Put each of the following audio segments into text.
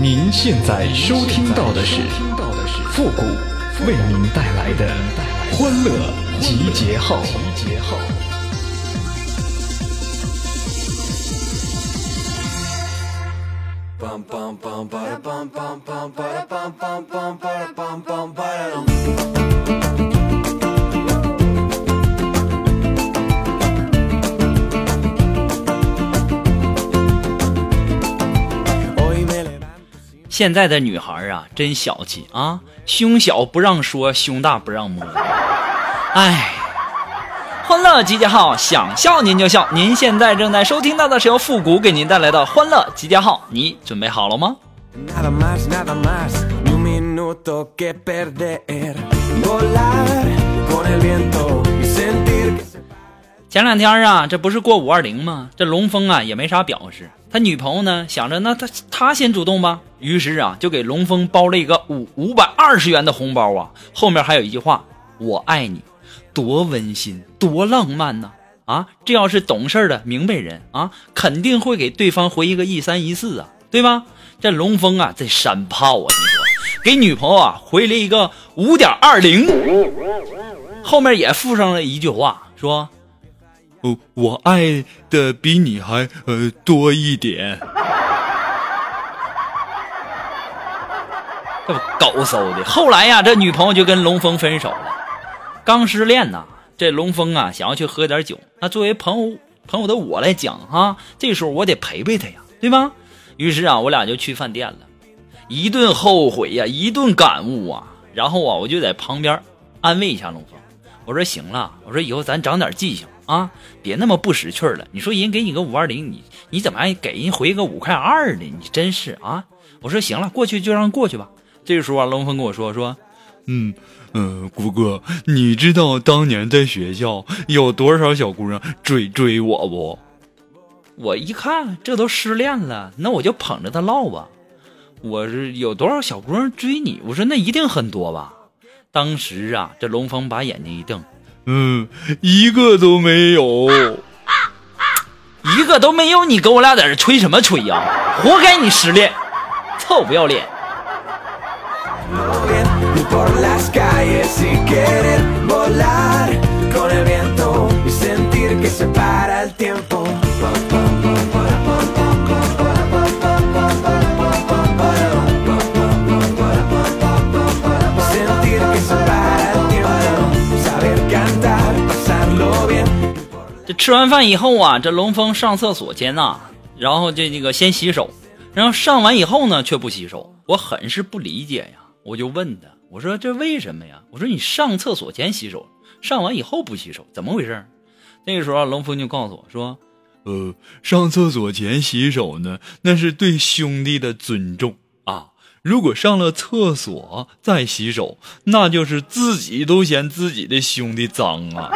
您现在收听到的是复古为您带来的欢乐集结号。现在的女孩啊，真小气啊！胸小不让说，胸大不让摸。哎，欢乐集结号，想笑您就笑。您现在正在收听到的是由复古给您带来的欢乐集结号，你准备好了吗？前两天啊，这不是过五二零吗？这龙峰啊也没啥表示，他女朋友呢想着那他他先主动吧，于是啊就给龙峰包了一个五五百二十元的红包啊，后面还有一句话“我爱你”，多温馨多浪漫呐！啊，这要是懂事的明白人啊，肯定会给对方回一个一三一四啊，对吧？这龙峰啊这山炮啊，你说给女朋友啊回了一个五点二零，后面也附上了一句话说。哦，我爱的比你还呃多一点，这不狗搜的。后来呀，这女朋友就跟龙峰分手了。刚失恋呐，这龙峰啊想要去喝点酒。那作为朋友朋友的我来讲哈，这时候我得陪陪他呀，对吧？于是啊，我俩就去饭店了，一顿后悔呀，一顿感悟啊。然后啊，我就在旁边安慰一下龙峰，我说行了，我说以后咱长点记性。啊，别那么不识趣了！你说人给你个五二零，你你怎么还给人回个五块二呢？你真是啊！我说行了，过去就让过去吧。这个时候啊，龙峰跟我说说，嗯嗯，谷哥，你知道当年在学校有多少小姑娘追追我不？我一看这都失恋了，那我就捧着他唠吧。我是有多少小姑娘追你？我说那一定很多吧。当时啊，这龙峰把眼睛一瞪。嗯，一个都没有，一个都没有，你跟我俩在这吹什么吹呀？活该你失恋，臭不要脸！吃完饭以后啊，这龙峰上厕所前呐，然后这这个先洗手，然后上完以后呢却不洗手，我很是不理解呀，我就问他，我说这为什么呀？我说你上厕所前洗手，上完以后不洗手，怎么回事？那个时候龙峰就告诉我说，呃，上厕所前洗手呢，那是对兄弟的尊重啊，如果上了厕所再洗手，那就是自己都嫌自己的兄弟脏啊。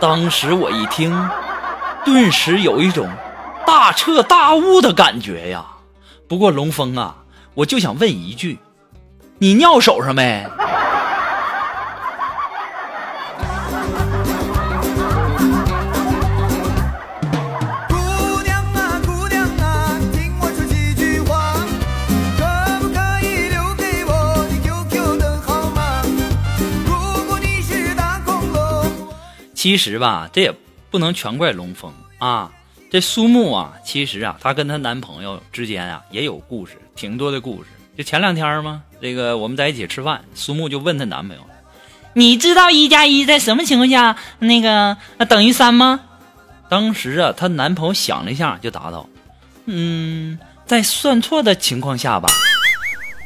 当时我一听，顿时有一种大彻大悟的感觉呀。不过龙峰啊，我就想问一句，你尿手上没？其实吧，这也不能全怪龙峰啊。这苏木啊，其实啊，她跟她男朋友之间啊也有故事，挺多的故事。就前两天嘛，这个我们在一起吃饭，苏木就问她男朋友：“你知道一加一在什么情况下那个等于三吗？”当时啊，她男朋友想了一下，就答道：“嗯，在算错的情况下吧。”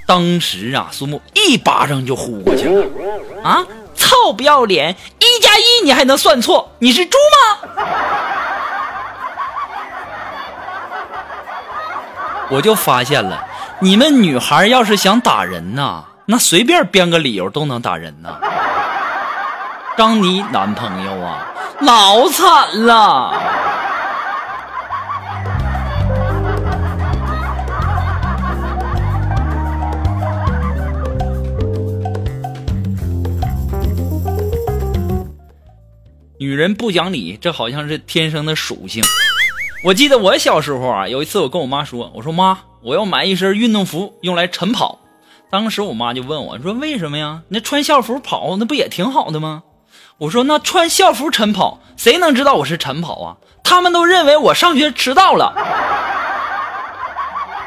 当时啊，苏木一巴掌就呼过去了啊！臭不要脸！一加一你还能算错？你是猪吗？我就发现了，你们女孩要是想打人呐，那随便编个理由都能打人呐。张你男朋友啊，老惨了。女人不讲理，这好像是天生的属性。我记得我小时候啊，有一次我跟我妈说，我说妈，我要买一身运动服用来晨跑。当时我妈就问我说：“为什么呀？那穿校服跑那不也挺好的吗？”我说：“那穿校服晨跑，谁能知道我是晨跑啊？他们都认为我上学迟到了。”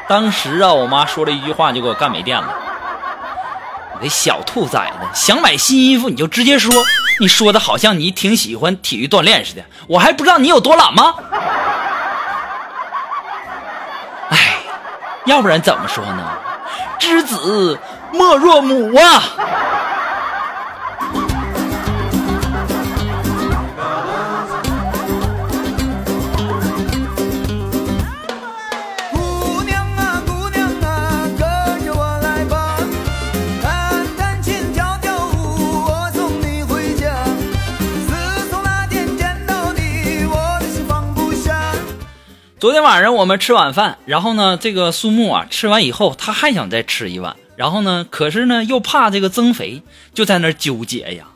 当时啊，我妈说了一句话，就给我干没电了。你这小兔崽子，想买新衣服你就直接说，你说的好像你挺喜欢体育锻炼似的，我还不知道你有多懒吗？哎，要不然怎么说呢？知子莫若母啊！昨天晚上我们吃晚饭，然后呢，这个苏木啊，吃完以后他还想再吃一碗，然后呢，可是呢又怕这个增肥，就在那纠结呀。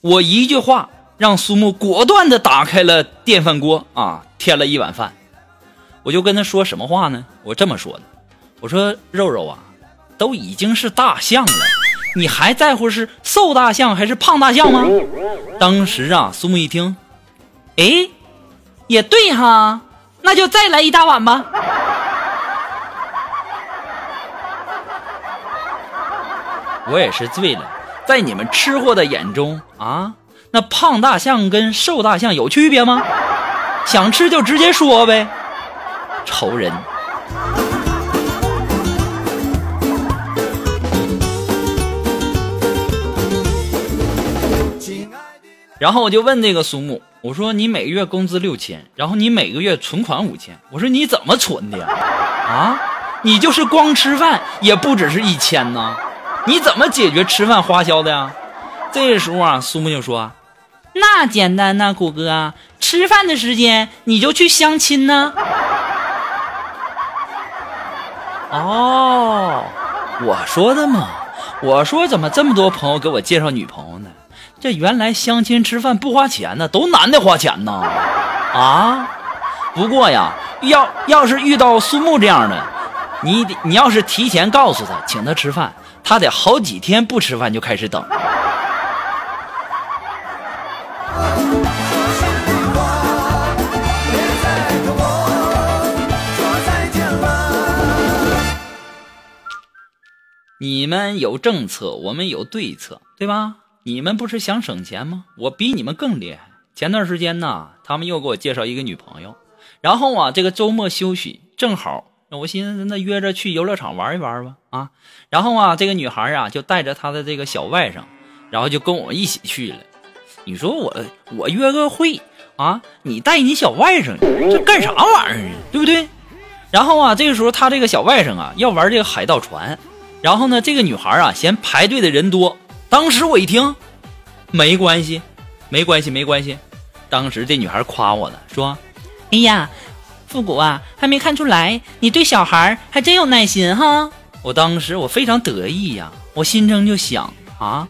我一句话让苏木果断的打开了电饭锅啊，添了一碗饭。我就跟他说什么话呢？我这么说的，我说肉肉啊，都已经是大象了，你还在乎是瘦大象还是胖大象吗？当时啊，苏木一听，哎，也对哈，那就再来一大碗吧。我也是醉了，在你们吃货的眼中啊，那胖大象跟瘦大象有区别吗？想吃就直接说呗，仇人。然后我就问这个苏木，我说你每个月工资六千，然后你每个月存款五千，我说你怎么存的呀？啊，你就是光吃饭也不只是一千呢，你怎么解决吃饭花销的呀？这个时候啊，苏木就说：“那简单呐，谷哥，吃饭的时间你就去相亲呢。”哦，我说的嘛，我说怎么这么多朋友给我介绍女朋友呢？这原来相亲吃饭不花钱呢，都男的花钱呢。啊，不过呀，要要是遇到苏木这样的，你你要是提前告诉他，请他吃饭，他得好几天不吃饭就开始等。你们有政策，我们有对策，对吧？你们不是想省钱吗？我比你们更厉害。前段时间呢，他们又给我介绍一个女朋友，然后啊，这个周末休息正好，我寻思那约着去游乐场玩一玩吧啊。然后啊，这个女孩啊就带着她的这个小外甥，然后就跟我们一起去了。你说我我约个会啊，你带你小外甥这干啥玩意儿啊？对不对？然后啊，这个时候他这个小外甥啊要玩这个海盗船，然后呢，这个女孩啊嫌排队的人多。当时我一听，没关系，没关系，没关系。当时这女孩夸我呢，说：“哎呀，复古啊，还没看出来，你对小孩还真有耐心哈。”我当时我非常得意呀，我心中就想啊，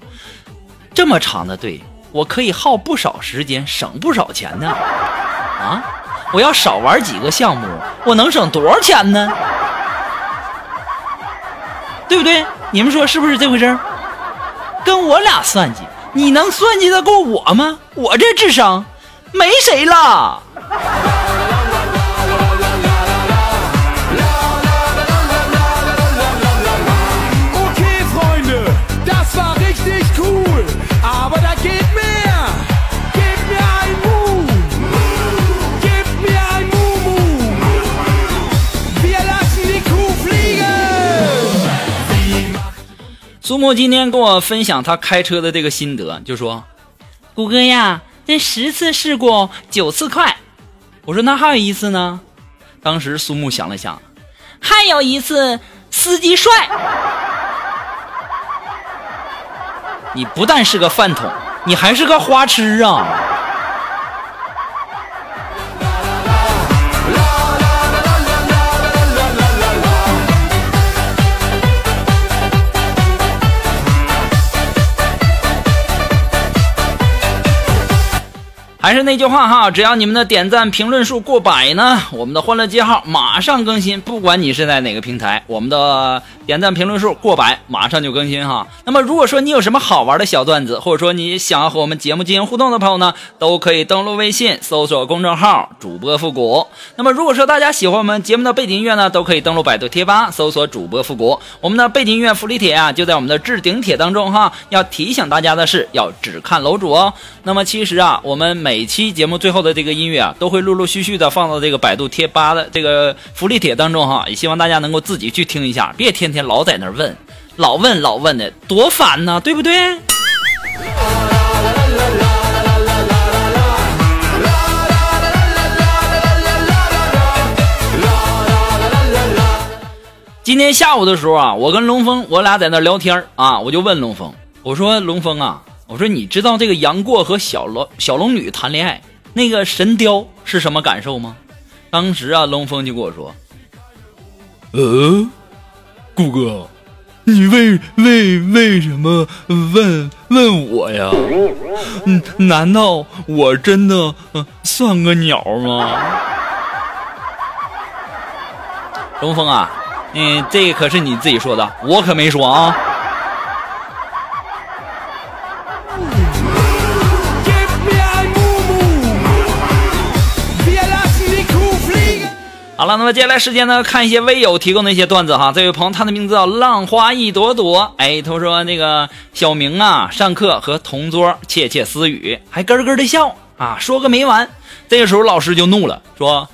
这么长的队，我可以耗不少时间，省不少钱呢。啊，我要少玩几个项目，我能省多少钱呢？对不对？你们说是不是这回事儿？跟我俩算计，你能算计得过我吗？我这智商，没谁了。苏木今天跟我分享他开车的这个心得，就说：“谷歌呀，这十次事故九次快。”我说：“那还有一次呢？”当时苏木想了想，还有一次司机帅。你不但是个饭桶，你还是个花痴啊！还是那句话哈，只要你们的点赞评论数过百呢，我们的欢乐街号马上更新。不管你是在哪个平台，我们的点赞评论数过百，马上就更新哈。那么如果说你有什么好玩的小段子，或者说你想要和我们节目进行互动的朋友呢，都可以登录微信搜索公众号主播复古。那么如果说大家喜欢我们节目的背景音乐呢，都可以登录百度贴吧搜索主播复古。我们的背景音乐福利帖啊，就在我们的置顶帖当中哈。要提醒大家的是，要只看楼主哦。那么其实啊，我们每每期节目最后的这个音乐啊，都会陆陆续续的放到这个百度贴吧的这个福利帖当中哈。也希望大家能够自己去听一下，别天天老在那问，老问老问的，多烦呐，对不对？今天下午的时候啊，我跟龙峰我俩在那聊天啊，我就问龙峰，我说龙峰啊，我说你知道这个杨过和小龙小龙女谈恋爱那个神雕是什么感受吗？当时啊，龙峰就跟我说，呃，顾哥，你为为为什么问问我呀？嗯，难道我真的、呃、算个鸟吗？龙峰啊，嗯，这个可是你自己说的，我可没说啊。好了，那么接下来时间呢，看一些微友提供的一些段子哈。这位朋友他的名字叫浪花一朵朵，哎，他说那个小明啊，上课和同桌窃窃私语，还咯咯的笑啊，说个没完。这个时候老师就怒了，说：“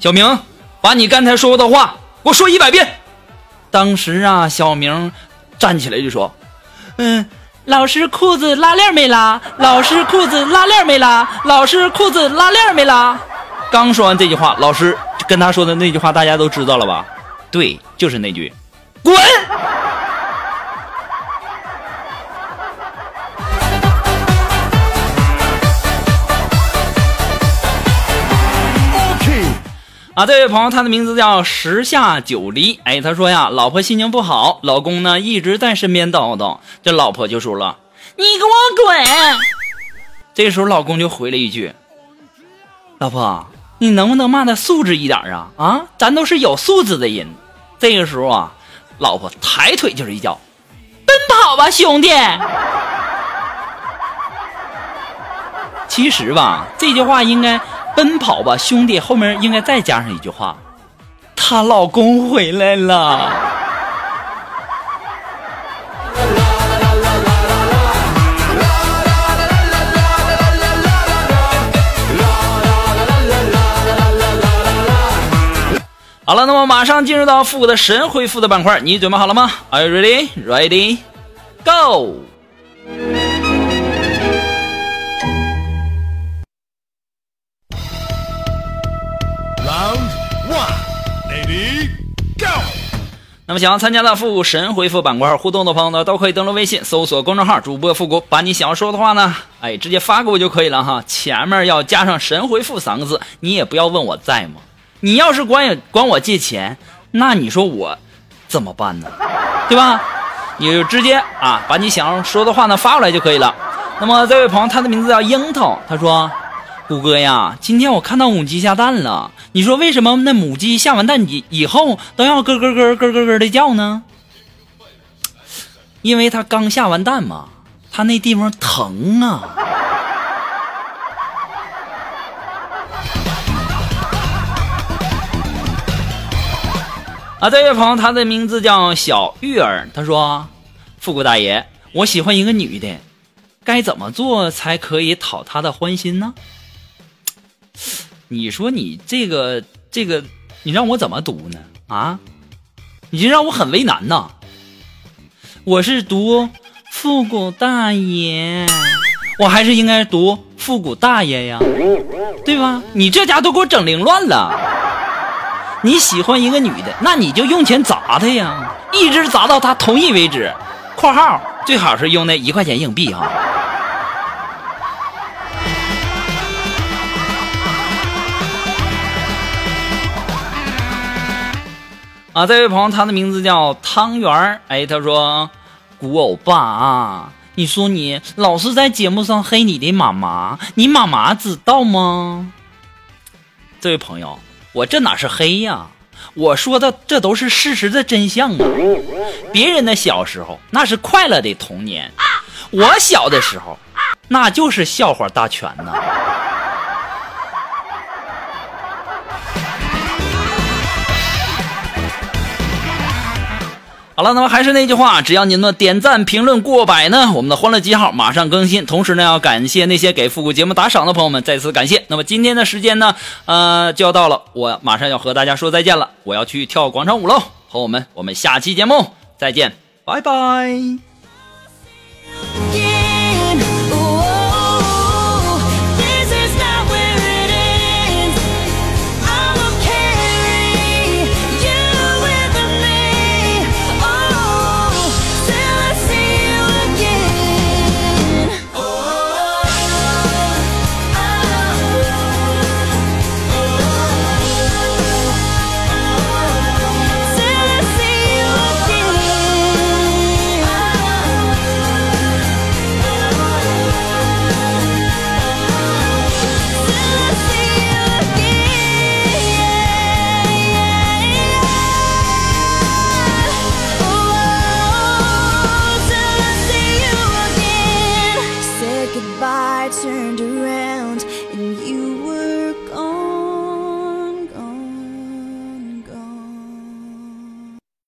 小明，把你刚才说过的话给我说一百遍。”当时啊，小明站起来就说：“嗯。”老师裤子拉链没拉？老师裤子拉链没拉？老师裤子拉链没拉？刚说完这句话，老师跟他说的那句话大家都知道了吧？对，就是那句“滚”。啊，这位朋友，他的名字叫时下九离。哎，他说呀，老婆心情不好，老公呢一直在身边叨叨，这老婆就说了：“你给我滚！”这时候老公就回了一句：“老婆，你能不能骂的素质一点啊？啊，咱都是有素质的人。”这个时候啊，老婆抬腿就是一脚：“奔跑吧，兄弟！”其实吧，这句话应该“奔跑吧，兄弟”后面应该再加上一句话：“她老公回来了。”好了，那么马上进入到复古的神回复的板块，你准备好了吗？Are you ready? Ready? Go! Round one. Lady, go. 那么想要参加到复古神回复板块互动的朋友呢，都可以登录微信搜索公众号主播复古，把你想要说的话呢，哎，直接发给我就可以了哈。前面要加上神回复三个字，你也不要问我在吗？你要是管管我借钱，那你说我怎么办呢？对吧？你就直接啊，把你想要说的话呢发过来就可以了。那么这位朋友，他的名字叫樱桃，他说：“谷哥呀，今天我看到母鸡下蛋了，你说为什么那母鸡下完蛋以以后都要咯咯咯咯咯咯的叫呢？因为它刚下完蛋嘛，它那地方疼啊。”啊，这位朋友，他的名字叫小玉儿，他说：“富贵大爷，我喜欢一个女的，该怎么做才可以讨她的欢心呢？”你说你这个这个，你让我怎么读呢？啊，你这让我很为难呐。我是读复古大爷，我还是应该读复古大爷呀，对吧？你这家都给我整凌乱了。你喜欢一个女的，那你就用钱砸她呀，一直砸到她同意为止。（括号最好是用那一块钱硬币哈。）啊，这位朋友，他的名字叫汤圆儿。哎，他说：“古欧巴啊，你说你老是在节目上黑你的妈妈，你妈妈知道吗？这位朋友，我这哪是黑呀？我说的这都是事实的真相啊！别人的小时候那是快乐的童年，我小的时候那就是笑话大全呐。好了，那么还是那句话，只要您的点赞、评论过百呢，我们的欢乐记号马上更新。同时呢，要感谢那些给复古节目打赏的朋友们，再次感谢。那么今天的时间呢，呃，就要到了，我马上要和大家说再见了，我要去跳广场舞喽，朋友们，我们下期节目再见，拜拜。